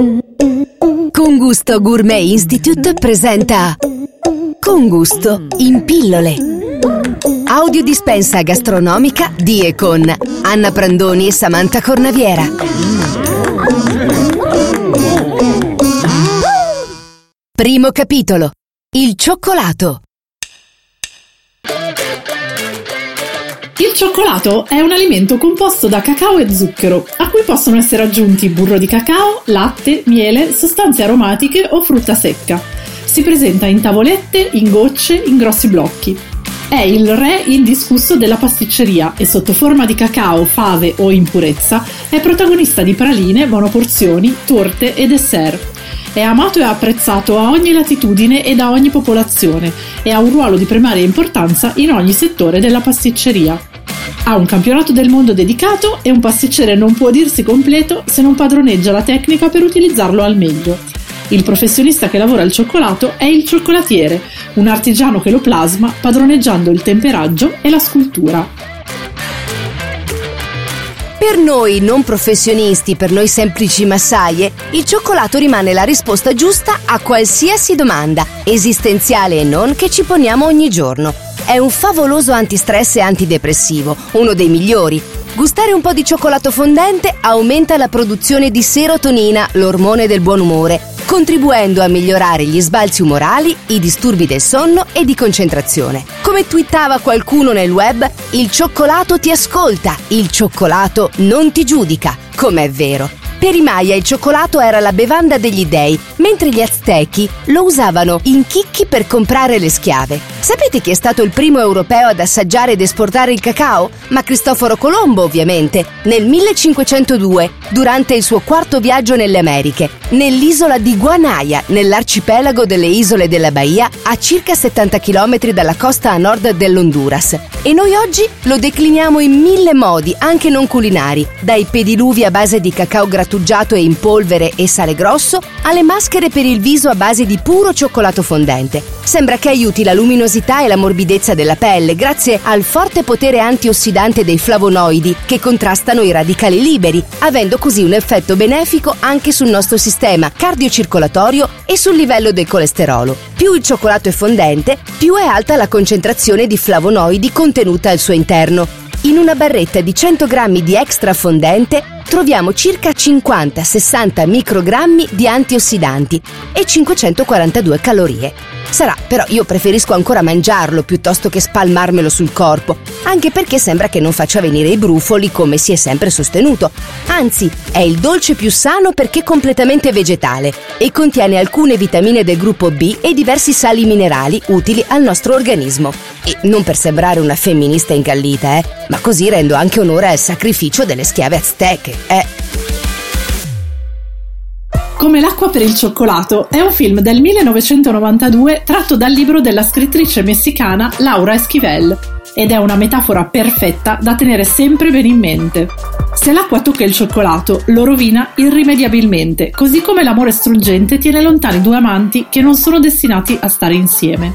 Con Gusto Gourmet Institute presenta Con Gusto in pillole. Audiodispensa gastronomica di e con Anna Prandoni e Samantha Cornaviera. Primo capitolo. Il cioccolato. Il cioccolato è un alimento composto da cacao e zucchero, a cui possono essere aggiunti burro di cacao, latte, miele, sostanze aromatiche o frutta secca. Si presenta in tavolette, in gocce, in grossi blocchi. È il re indiscusso della pasticceria e sotto forma di cacao, fave o impurezza è protagonista di praline, monoporzioni, torte e dessert. È amato e apprezzato a ogni latitudine e da ogni popolazione e ha un ruolo di primaria importanza in ogni settore della pasticceria. Ha un campionato del mondo dedicato e un pasticcere non può dirsi completo se non padroneggia la tecnica per utilizzarlo al meglio. Il professionista che lavora il cioccolato è il cioccolatiere, un artigiano che lo plasma padroneggiando il temperaggio e la scultura. Per noi non professionisti, per noi semplici massaie, il cioccolato rimane la risposta giusta a qualsiasi domanda, esistenziale e non, che ci poniamo ogni giorno. È un favoloso antistress e antidepressivo, uno dei migliori. Gustare un po' di cioccolato fondente aumenta la produzione di serotonina, l'ormone del buon umore, contribuendo a migliorare gli sbalzi umorali, i disturbi del sonno e di concentrazione. Come twittava qualcuno nel web, il cioccolato ti ascolta, il cioccolato non ti giudica, come è vero. Per i Maya il cioccolato era la bevanda degli dei, mentre gli Aztechi lo usavano in chicchi per comprare le schiave. Sapete chi è stato il primo europeo ad assaggiare ed esportare il cacao? Ma Cristoforo Colombo, ovviamente, nel 1502, durante il suo quarto viaggio nelle Americhe, nell'isola di Guanaya, nell'arcipelago delle isole della Bahia, a circa 70 km dalla costa a nord dell'Honduras. E noi oggi lo decliniamo in mille modi, anche non culinari, dai pediluvi a base di cacao grattugiato grattugiato e in polvere e sale grosso alle maschere per il viso a base di puro cioccolato fondente. Sembra che aiuti la luminosità e la morbidezza della pelle grazie al forte potere antiossidante dei flavonoidi che contrastano i radicali liberi, avendo così un effetto benefico anche sul nostro sistema cardiocircolatorio e sul livello del colesterolo. Più il cioccolato è fondente, più è alta la concentrazione di flavonoidi contenuta al suo interno. In una barretta di 100 g di extra fondente troviamo circa 50-60 microgrammi di antiossidanti e 542 calorie. Sarà, però io preferisco ancora mangiarlo piuttosto che spalmarmelo sul corpo, anche perché sembra che non faccia venire i brufoli come si è sempre sostenuto. Anzi, è il dolce più sano perché completamente vegetale e contiene alcune vitamine del gruppo B e diversi sali minerali utili al nostro organismo. E non per sembrare una femminista incallita, eh, ma così rendo anche onore al sacrificio delle schiave azteche, eh. Come l'acqua per il cioccolato è un film del 1992 tratto dal libro della scrittrice messicana Laura Esquivel ed è una metafora perfetta da tenere sempre bene in mente. Se l'acqua tocca il cioccolato, lo rovina irrimediabilmente, così come l'amore struggente tiene lontani due amanti che non sono destinati a stare insieme.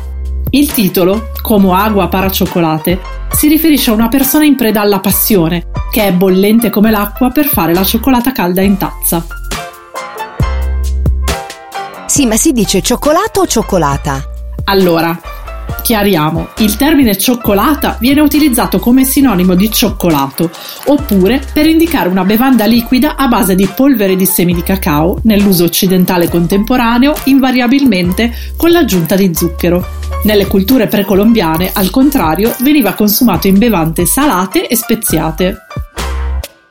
Il titolo, Como agua para cioccolate, si riferisce a una persona in preda alla passione, che è bollente come l'acqua per fare la cioccolata calda in tazza. Sì, ma si dice cioccolato o cioccolata? Allora, Chiariamo, il termine cioccolata viene utilizzato come sinonimo di cioccolato, oppure per indicare una bevanda liquida a base di polvere di semi di cacao, nell'uso occidentale contemporaneo, invariabilmente con l'aggiunta di zucchero. Nelle culture precolombiane, al contrario, veniva consumato in bevande salate e speziate.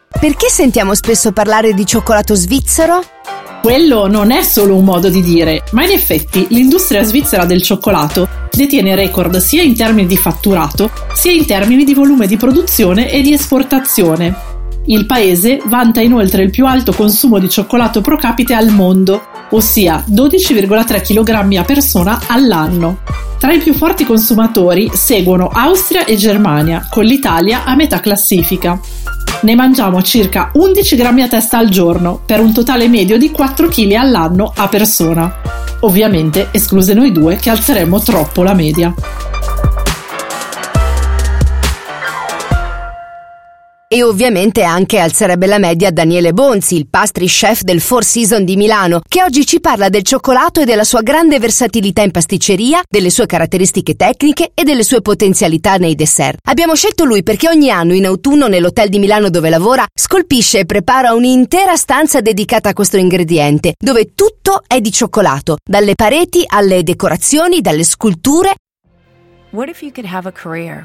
Perché sentiamo spesso parlare di cioccolato svizzero? Quello non è solo un modo di dire, ma in effetti l'industria svizzera del cioccolato detiene record sia in termini di fatturato, sia in termini di volume di produzione e di esportazione. Il paese vanta inoltre il più alto consumo di cioccolato pro capite al mondo, ossia 12,3 kg a persona all'anno. Tra i più forti consumatori seguono Austria e Germania, con l'Italia a metà classifica ne mangiamo circa 11 grammi a testa al giorno, per un totale medio di 4 kg all'anno a persona. Ovviamente escluse noi due che alzeremmo troppo la media. E ovviamente anche alzerebbe la media Daniele Bonzi, il pastry chef del Four Seasons di Milano, che oggi ci parla del cioccolato e della sua grande versatilità in pasticceria, delle sue caratteristiche tecniche e delle sue potenzialità nei dessert. Abbiamo scelto lui perché ogni anno in autunno nell'hotel di Milano dove lavora scolpisce e prepara un'intera stanza dedicata a questo ingrediente, dove tutto è di cioccolato, dalle pareti alle decorazioni, dalle sculture. What if you could have a career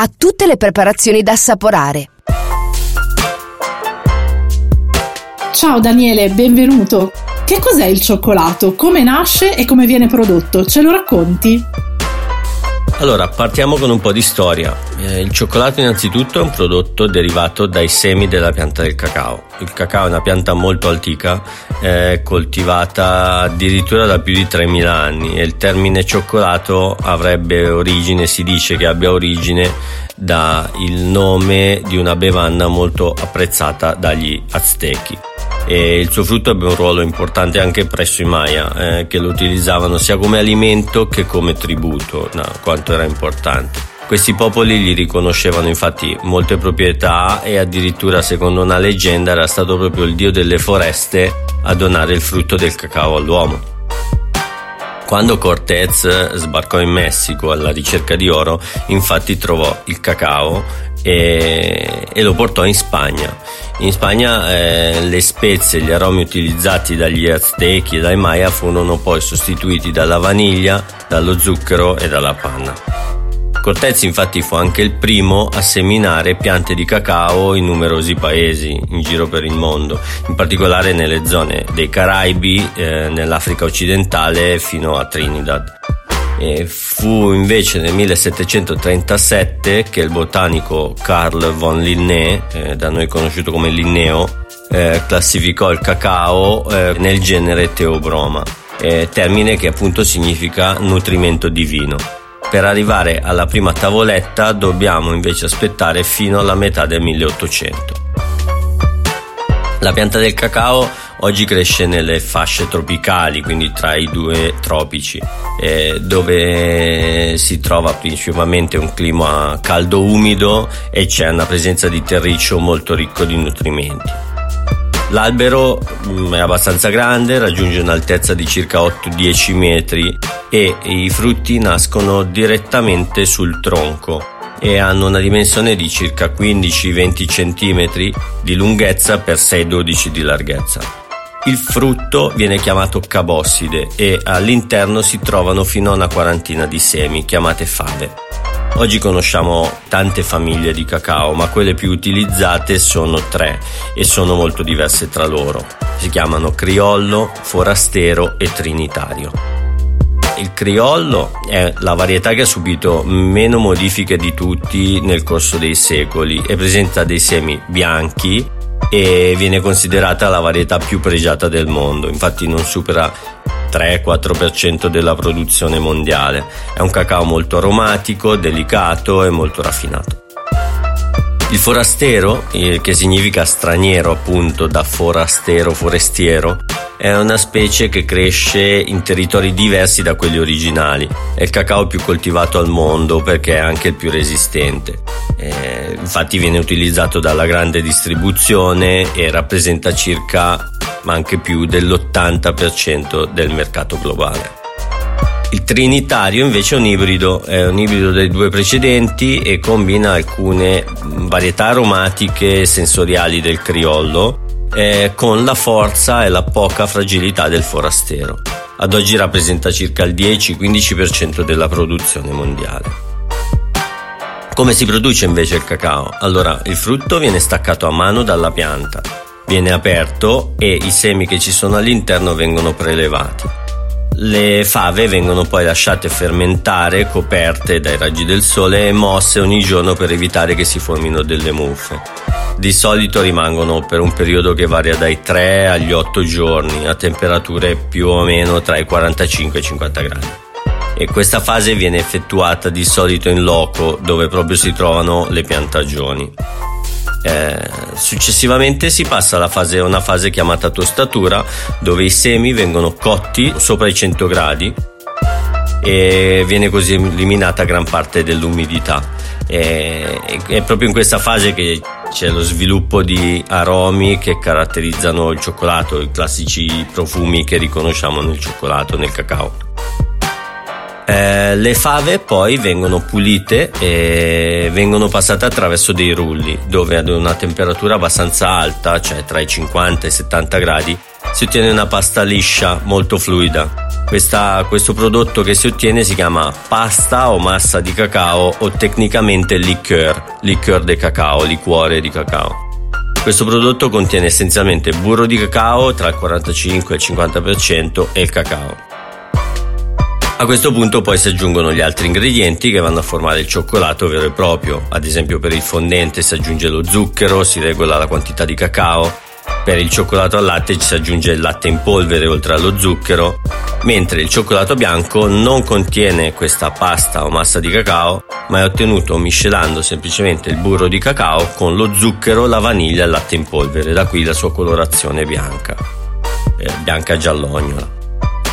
Ha tutte le preparazioni da assaporare. Ciao Daniele, benvenuto. Che cos'è il cioccolato? Come nasce e come viene prodotto? Ce lo racconti? Allora, partiamo con un po' di storia. Eh, il cioccolato innanzitutto è un prodotto derivato dai semi della pianta del cacao. Il cacao è una pianta molto antica, eh, coltivata addirittura da più di 3000 anni e il termine cioccolato avrebbe origine, si dice che abbia origine dal nome di una bevanda molto apprezzata dagli aztechi e il suo frutto ebbe un ruolo importante anche presso i Maya eh, che lo utilizzavano sia come alimento che come tributo, no, quanto era importante. Questi popoli gli riconoscevano infatti molte proprietà e addirittura secondo una leggenda era stato proprio il dio delle foreste a donare il frutto del cacao all'uomo. Quando Cortez sbarcò in Messico alla ricerca di oro, infatti trovò il cacao e, e lo portò in Spagna. In Spagna eh, le spezie gli aromi utilizzati dagli Aztechi e dai Maya furono poi sostituiti dalla vaniglia, dallo zucchero e dalla panna. Cortez infatti fu anche il primo a seminare piante di cacao in numerosi paesi in giro per il mondo, in particolare nelle zone dei Caraibi, eh, nell'Africa occidentale fino a Trinidad. E fu invece nel 1737 che il botanico Carl von Linné, eh, da noi conosciuto come Linneo, eh, classificò il cacao eh, nel genere Theobroma, eh, termine che appunto significa nutrimento divino. Per arrivare alla prima tavoletta dobbiamo invece aspettare fino alla metà del 1800. La pianta del cacao oggi cresce nelle fasce tropicali, quindi tra i due tropici, eh, dove si trova principalmente un clima caldo-umido e c'è una presenza di terriccio molto ricco di nutrimenti. L'albero mm, è abbastanza grande, raggiunge un'altezza di circa 8-10 metri e i frutti nascono direttamente sul tronco e hanno una dimensione di circa 15-20 cm di lunghezza per 6-12 di larghezza. Il frutto viene chiamato cabosside e all'interno si trovano fino a una quarantina di semi chiamate fave. Oggi conosciamo tante famiglie di cacao, ma quelle più utilizzate sono tre e sono molto diverse tra loro. Si chiamano criollo, forastero e trinitario. Il criollo è la varietà che ha subito meno modifiche di tutti nel corso dei secoli e presenta dei semi bianchi e viene considerata la varietà più pregiata del mondo, infatti non supera 3-4% della produzione mondiale. È un cacao molto aromatico, delicato e molto raffinato. Il forastero, che significa straniero appunto da forastero, forestiero, è una specie che cresce in territori diversi da quelli originali. È il cacao più coltivato al mondo perché è anche il più resistente. Eh, infatti viene utilizzato dalla grande distribuzione e rappresenta circa, ma anche più, dell'80% del mercato globale. Il Trinitario invece è un ibrido, è un ibrido dei due precedenti e combina alcune varietà aromatiche e sensoriali del criollo eh, con la forza e la poca fragilità del forastero. Ad oggi rappresenta circa il 10-15% della produzione mondiale. Come si produce invece il cacao? Allora, il frutto viene staccato a mano dalla pianta, viene aperto e i semi che ci sono all'interno vengono prelevati. Le fave vengono poi lasciate fermentare, coperte dai raggi del sole e mosse ogni giorno per evitare che si formino delle muffe. Di solito rimangono per un periodo che varia dai 3 agli 8 giorni a temperature più o meno tra i 45 e i 50 gradi. E questa fase viene effettuata di solito in loco dove proprio si trovano le piantagioni. Eh, successivamente si passa alla fase, una fase chiamata tostatura dove i semi vengono cotti sopra i 100 gradi e viene così eliminata gran parte dell'umidità. E, è proprio in questa fase che c'è lo sviluppo di aromi che caratterizzano il cioccolato, i classici profumi che riconosciamo nel cioccolato, nel cacao. Eh, le fave poi vengono pulite e vengono passate attraverso dei rulli dove ad una temperatura abbastanza alta, cioè tra i 50 e i 70 gradi, si ottiene una pasta liscia molto fluida. Questa, questo prodotto che si ottiene si chiama pasta o massa di cacao o tecnicamente liqueur, liqueur de cacao, liquore di cacao. Questo prodotto contiene essenzialmente burro di cacao tra il 45 e il 50% e il cacao. A questo punto poi si aggiungono gli altri ingredienti che vanno a formare il cioccolato vero e proprio, ad esempio per il fondente si aggiunge lo zucchero, si regola la quantità di cacao, per il cioccolato al latte ci si aggiunge il latte in polvere oltre allo zucchero, mentre il cioccolato bianco non contiene questa pasta o massa di cacao, ma è ottenuto miscelando semplicemente il burro di cacao con lo zucchero, la vaniglia e il latte in polvere, da qui la sua colorazione bianca, eh, bianca giallognola.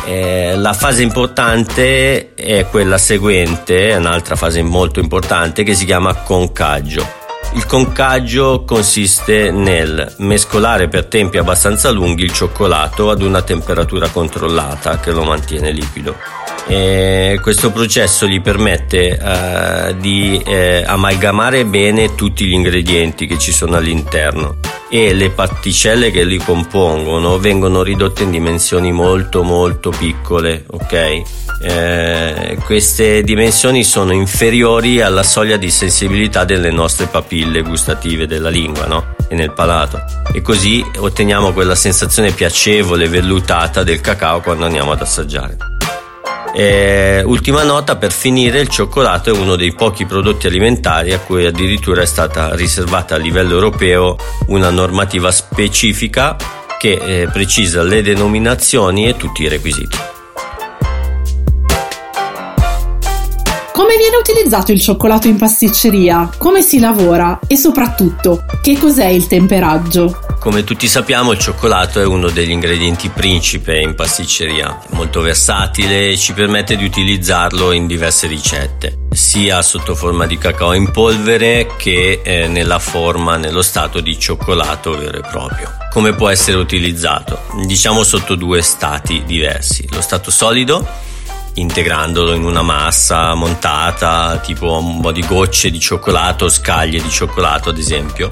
Eh, la fase importante è quella seguente, è un'altra fase molto importante che si chiama concaggio. Il concaggio consiste nel mescolare per tempi abbastanza lunghi il cioccolato ad una temperatura controllata che lo mantiene liquido. E questo processo gli permette uh, di eh, amalgamare bene tutti gli ingredienti che ci sono all'interno e le particelle che li compongono vengono ridotte in dimensioni molto molto piccole, ok? Eh, queste dimensioni sono inferiori alla soglia di sensibilità delle nostre papille gustative della lingua, no? E nel palato. E così otteniamo quella sensazione piacevole, vellutata del cacao quando andiamo ad assaggiare. Eh, ultima nota per finire, il cioccolato è uno dei pochi prodotti alimentari a cui addirittura è stata riservata a livello europeo una normativa specifica che eh, precisa le denominazioni e tutti i requisiti. Come viene utilizzato il cioccolato in pasticceria? Come si lavora? E soprattutto, che cos'è il temperaggio? Come tutti sappiamo il cioccolato è uno degli ingredienti principe in pasticceria, molto versatile e ci permette di utilizzarlo in diverse ricette, sia sotto forma di cacao in polvere che eh, nella forma, nello stato di cioccolato vero e proprio. Come può essere utilizzato? Diciamo sotto due stati diversi, lo stato solido integrandolo in una massa montata, tipo un po' di gocce di cioccolato, scaglie di cioccolato ad esempio,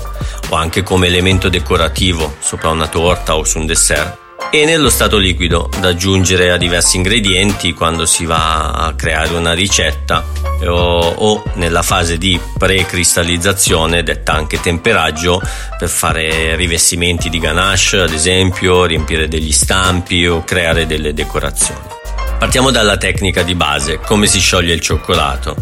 o anche come elemento decorativo sopra una torta o su un dessert. E nello stato liquido da aggiungere a diversi ingredienti quando si va a creare una ricetta o, o nella fase di pre-cristallizzazione, detta anche temperaggio, per fare rivestimenti di ganache ad esempio, riempire degli stampi o creare delle decorazioni. Partiamo dalla tecnica di base, come si scioglie il cioccolato.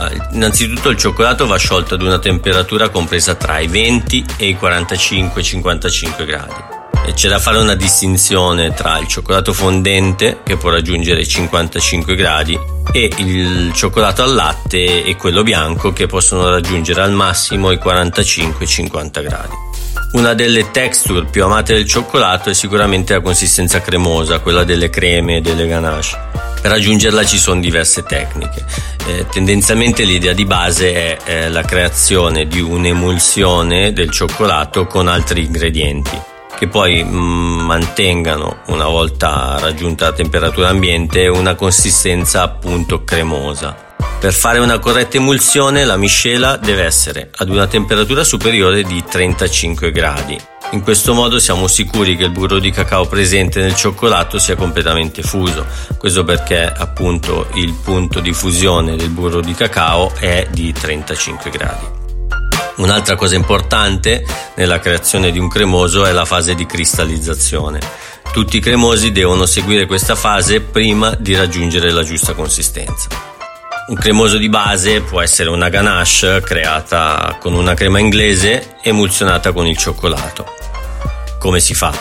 Eh, innanzitutto il cioccolato va sciolto ad una temperatura compresa tra i 20 e i 45-55 gradi. c'è da fare una distinzione tra il cioccolato fondente che può raggiungere i 55 gradi e il cioccolato al latte e quello bianco che possono raggiungere al massimo i 45-50 gradi. Una delle texture più amate del cioccolato è sicuramente la consistenza cremosa, quella delle creme e delle ganache. Per raggiungerla ci sono diverse tecniche. Eh, tendenzialmente l'idea di base è eh, la creazione di un'emulsione del cioccolato con altri ingredienti che poi mh, mm, mantengano una volta raggiunta la temperatura ambiente una consistenza appunto cremosa. Per fare una corretta emulsione la miscela deve essere ad una temperatura superiore di 35 gradi. In questo modo siamo sicuri che il burro di cacao presente nel cioccolato sia completamente fuso. Questo perché appunto il punto di fusione del burro di cacao è di 35 gradi. Un'altra cosa importante nella creazione di un cremoso è la fase di cristallizzazione. Tutti i cremosi devono seguire questa fase prima di raggiungere la giusta consistenza. Un cremoso di base può essere una ganache creata con una crema inglese emulsionata con il cioccolato. Come si fa?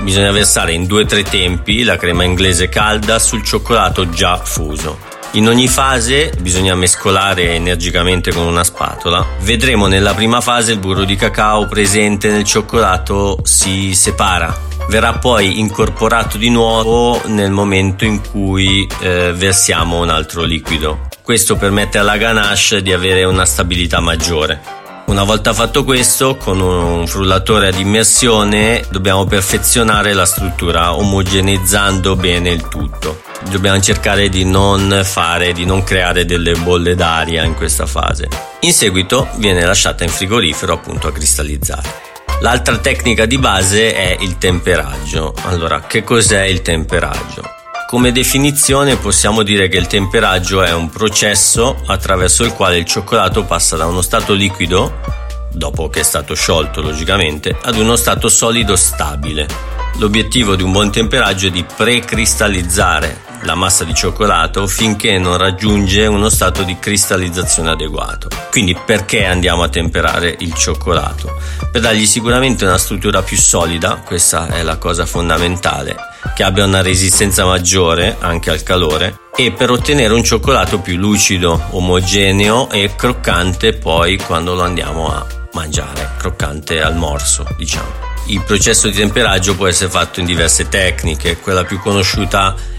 Bisogna versare in 2-3 tempi la crema inglese calda sul cioccolato già fuso. In ogni fase bisogna mescolare energicamente con una spatola. Vedremo nella prima fase il burro di cacao presente nel cioccolato si separa. Verrà poi incorporato di nuovo nel momento in cui eh, versiamo un altro liquido. Questo permette alla ganache di avere una stabilità maggiore. Una volta fatto questo, con un frullatore ad immersione dobbiamo perfezionare la struttura omogeneizzando bene il tutto. Dobbiamo cercare di non fare, di non creare delle bolle d'aria in questa fase. In seguito viene lasciata in frigorifero appunto a cristallizzare. L'altra tecnica di base è il temperaggio. Allora, che cos'è il temperaggio? Come definizione possiamo dire che il temperaggio è un processo attraverso il quale il cioccolato passa da uno stato liquido, dopo che è stato sciolto logicamente, ad uno stato solido stabile. L'obiettivo di un buon temperaggio è di precristallizzare la massa di cioccolato finché non raggiunge uno stato di cristallizzazione adeguato. Quindi perché andiamo a temperare il cioccolato? Per dargli sicuramente una struttura più solida, questa è la cosa fondamentale che abbia una resistenza maggiore anche al calore e per ottenere un cioccolato più lucido, omogeneo e croccante poi quando lo andiamo a mangiare, croccante al morso, diciamo. Il processo di temperaggio può essere fatto in diverse tecniche, quella più conosciuta è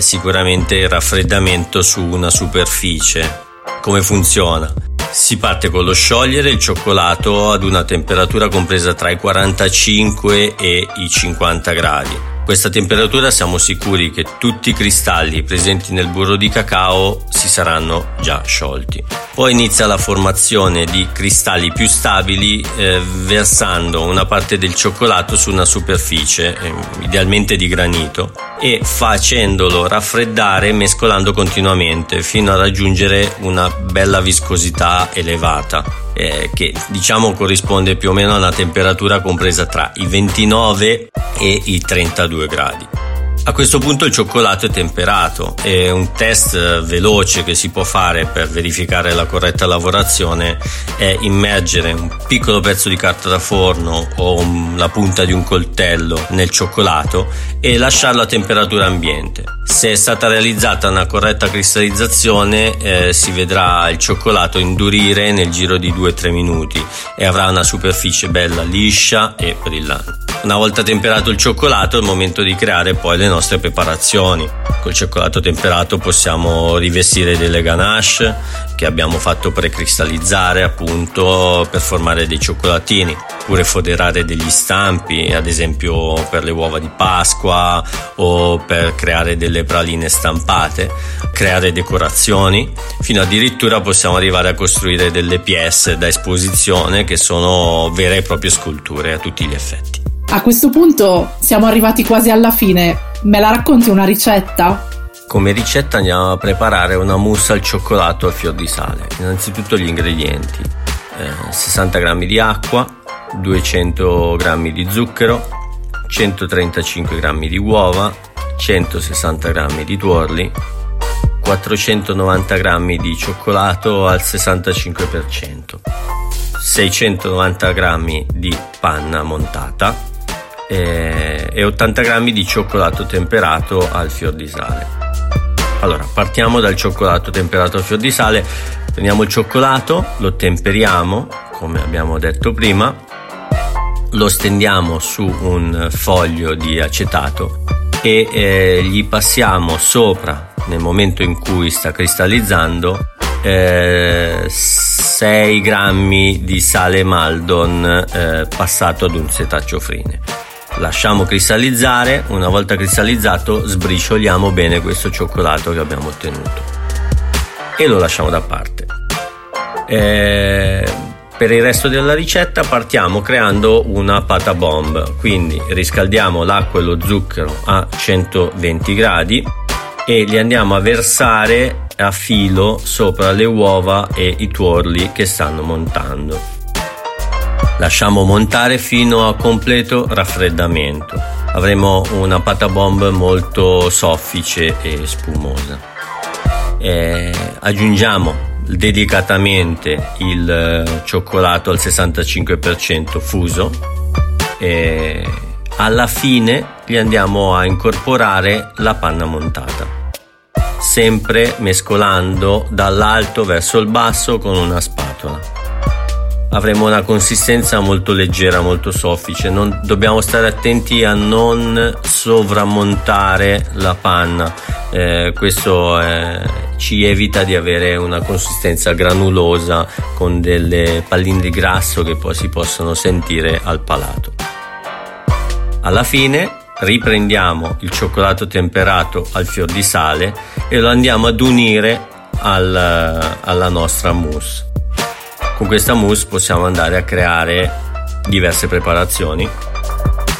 sicuramente il raffreddamento su una superficie. Come funziona? Si parte con lo sciogliere il cioccolato ad una temperatura compresa tra i 45 e i 50 gradi questa temperatura siamo sicuri che tutti i cristalli presenti nel burro di cacao si saranno già sciolti. Poi inizia la formazione di cristalli più stabili eh, versando una parte del cioccolato su una superficie, eh, idealmente di granito, e facendolo raffreddare mescolando continuamente fino a raggiungere una bella viscosità elevata eh, che diciamo corrisponde più o meno a una temperatura compresa tra i 29 e i 32 gradi. A questo punto il cioccolato è temperato e un test veloce che si può fare per verificare la corretta lavorazione è immergere un piccolo pezzo di carta da forno o la punta di un coltello nel cioccolato e lasciarlo a temperatura ambiente. Se è stata realizzata una corretta cristallizzazione eh, si vedrà il cioccolato indurire nel giro di 2-3 minuti e avrà una superficie bella liscia e brillante. Una volta temperato il cioccolato è il momento di creare poi le nostre preparazioni. Col cioccolato temperato possiamo rivestire delle ganache che abbiamo fatto precristallizzare appunto per formare dei cioccolatini, oppure foderare degli stampi, ad esempio per le uova di Pasqua o per creare delle praline stampate, creare decorazioni, fino addirittura possiamo arrivare a costruire delle pièce da esposizione che sono vere e proprie sculture a tutti gli effetti. A questo punto siamo arrivati quasi alla fine. Me la racconti una ricetta? Come ricetta andiamo a preparare una mousse al cioccolato al fior di sale. Innanzitutto gli ingredienti. Eh, 60 g di acqua, 200 g di zucchero, 135 g di uova, 160 g di tuorli, 490 g di cioccolato al 65%, 690 g di panna montata, e, e 80 g di cioccolato temperato al fior di sale. Allora, partiamo dal cioccolato temperato al fior di sale, prendiamo il cioccolato, lo temperiamo, come abbiamo detto prima, lo stendiamo su un foglio di acetato e eh, gli passiamo sopra nel momento in cui sta cristallizzando eh, 6 grammi di sale maldon eh, passato ad un setaccio frine lasciamo cristallizzare una volta cristallizzato sbricioliamo bene questo cioccolato che abbiamo ottenuto. E lo lasciamo da parte. Eh, per il resto della ricetta partiamo creando una pata bomb, quindi riscaldiamo l'acqua e lo zucchero a 120 gradi e li andiamo a versare a filo sopra le uova e i tuorli che stanno montando. Lasciamo montare fino a completo raffreddamento. Avremo una pata bomb molto soffice e spumosa. E aggiungiamo delicatamente il eh, cioccolato al 65% fuso e alla fine gli andiamo a incorporare la panna montata sempre mescolando dall'alto verso il basso con una spatola avremo una consistenza molto leggera, molto soffice. Non, dobbiamo stare attenti a non sovrammontare la panna. Eh, questo eh, ci evita di avere una consistenza granulosa con delle palline di grasso che poi si possono sentire al palato. Alla fine riprendiamo il cioccolato temperato al fior di sale e lo andiamo ad unire al, alla nostra mousse. Con questa mousse possiamo andare a creare diverse preparazioni,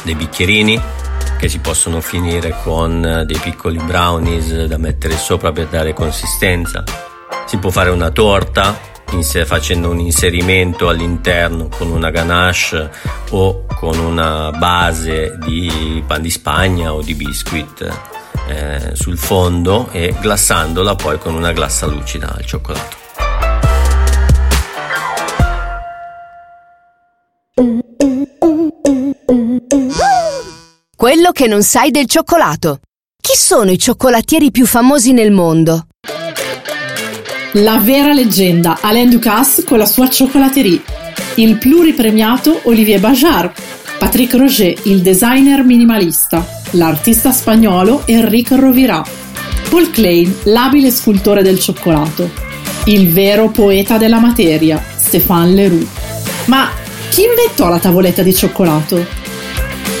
dei bicchierini che si possono finire con dei piccoli brownies da mettere sopra per dare consistenza. Si può fare una torta facendo un inserimento all'interno con una ganache o con una base di pan di spagna o di biscuit eh, sul fondo e glassandola poi con una glassa lucida al cioccolato. Quello che non sai del cioccolato. Chi sono i cioccolatieri più famosi nel mondo? La vera leggenda Alain Ducasse con la sua cioccolaterie. Il pluripremiato Olivier Bajar. Patrick Roger, il designer minimalista. L'artista spagnolo Enrique Rovira. Paul Klein, l'abile scultore del cioccolato. Il vero poeta della materia, Stéphane Leroux. Ma chi inventò la tavoletta di cioccolato?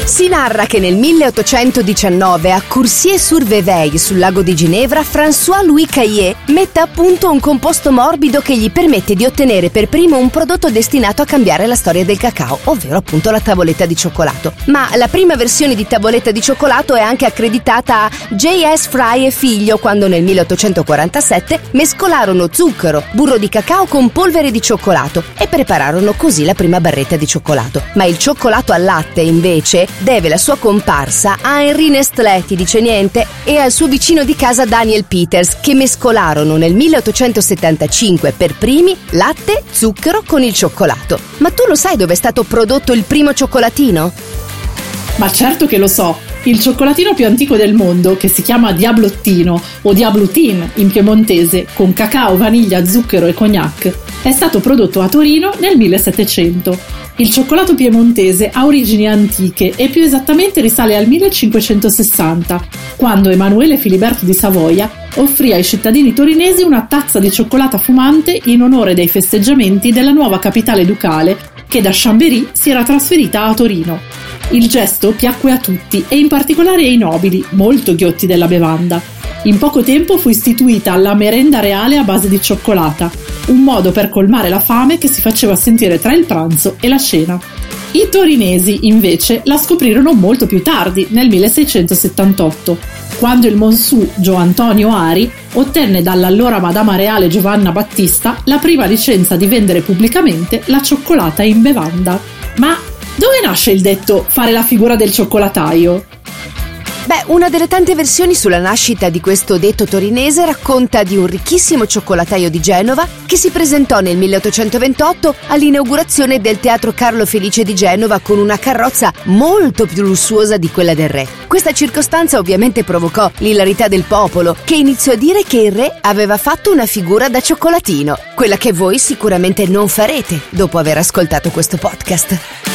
Si narra che nel 1819 a Coursier-sur-Vevey, sul lago di Ginevra, François-Louis Caillet mette a punto un composto morbido che gli permette di ottenere per primo un prodotto destinato a cambiare la storia del cacao, ovvero appunto la tavoletta di cioccolato. Ma la prima versione di tavoletta di cioccolato è anche accreditata a J.S. Fry e figlio quando nel 1847 mescolarono zucchero, burro di cacao con polvere di cioccolato e prepararono così la prima barretta di cioccolato. Ma il cioccolato al latte, invece, deve la sua comparsa a Henri Nestlé, ti dice niente, e al suo vicino di casa Daniel Peters, che mescolarono nel 1875 per primi latte, zucchero con il cioccolato. Ma tu lo sai dove è stato prodotto il primo cioccolatino? Ma certo che lo so. Il cioccolatino più antico del mondo, che si chiama Diablottino o Diablutin in piemontese, con cacao, vaniglia, zucchero e cognac, è stato prodotto a Torino nel 1700 il cioccolato piemontese ha origini antiche e più esattamente risale al 1560, quando Emanuele Filiberto di Savoia offrì ai cittadini torinesi una tazza di cioccolata fumante in onore dei festeggiamenti della nuova capitale ducale che da Chambéry si era trasferita a Torino. Il gesto piacque a tutti e in particolare ai nobili, molto ghiotti della bevanda. In poco tempo fu istituita la merenda reale a base di cioccolata, un modo per colmare la fame che si faceva sentire tra il pranzo e la cena. I torinesi, invece, la scoprirono molto più tardi, nel 1678, quando il monsù Gio Antonio Ari ottenne dall'allora Madama Reale Giovanna Battista la prima licenza di vendere pubblicamente la cioccolata in bevanda. Ma dove nasce il detto fare la figura del cioccolataio? Beh, una delle tante versioni sulla nascita di questo detto torinese racconta di un ricchissimo cioccolataio di Genova che si presentò nel 1828 all'inaugurazione del Teatro Carlo Felice di Genova con una carrozza molto più lussuosa di quella del re. Questa circostanza ovviamente provocò l'ilarità del popolo, che iniziò a dire che il re aveva fatto una figura da cioccolatino, quella che voi sicuramente non farete dopo aver ascoltato questo podcast.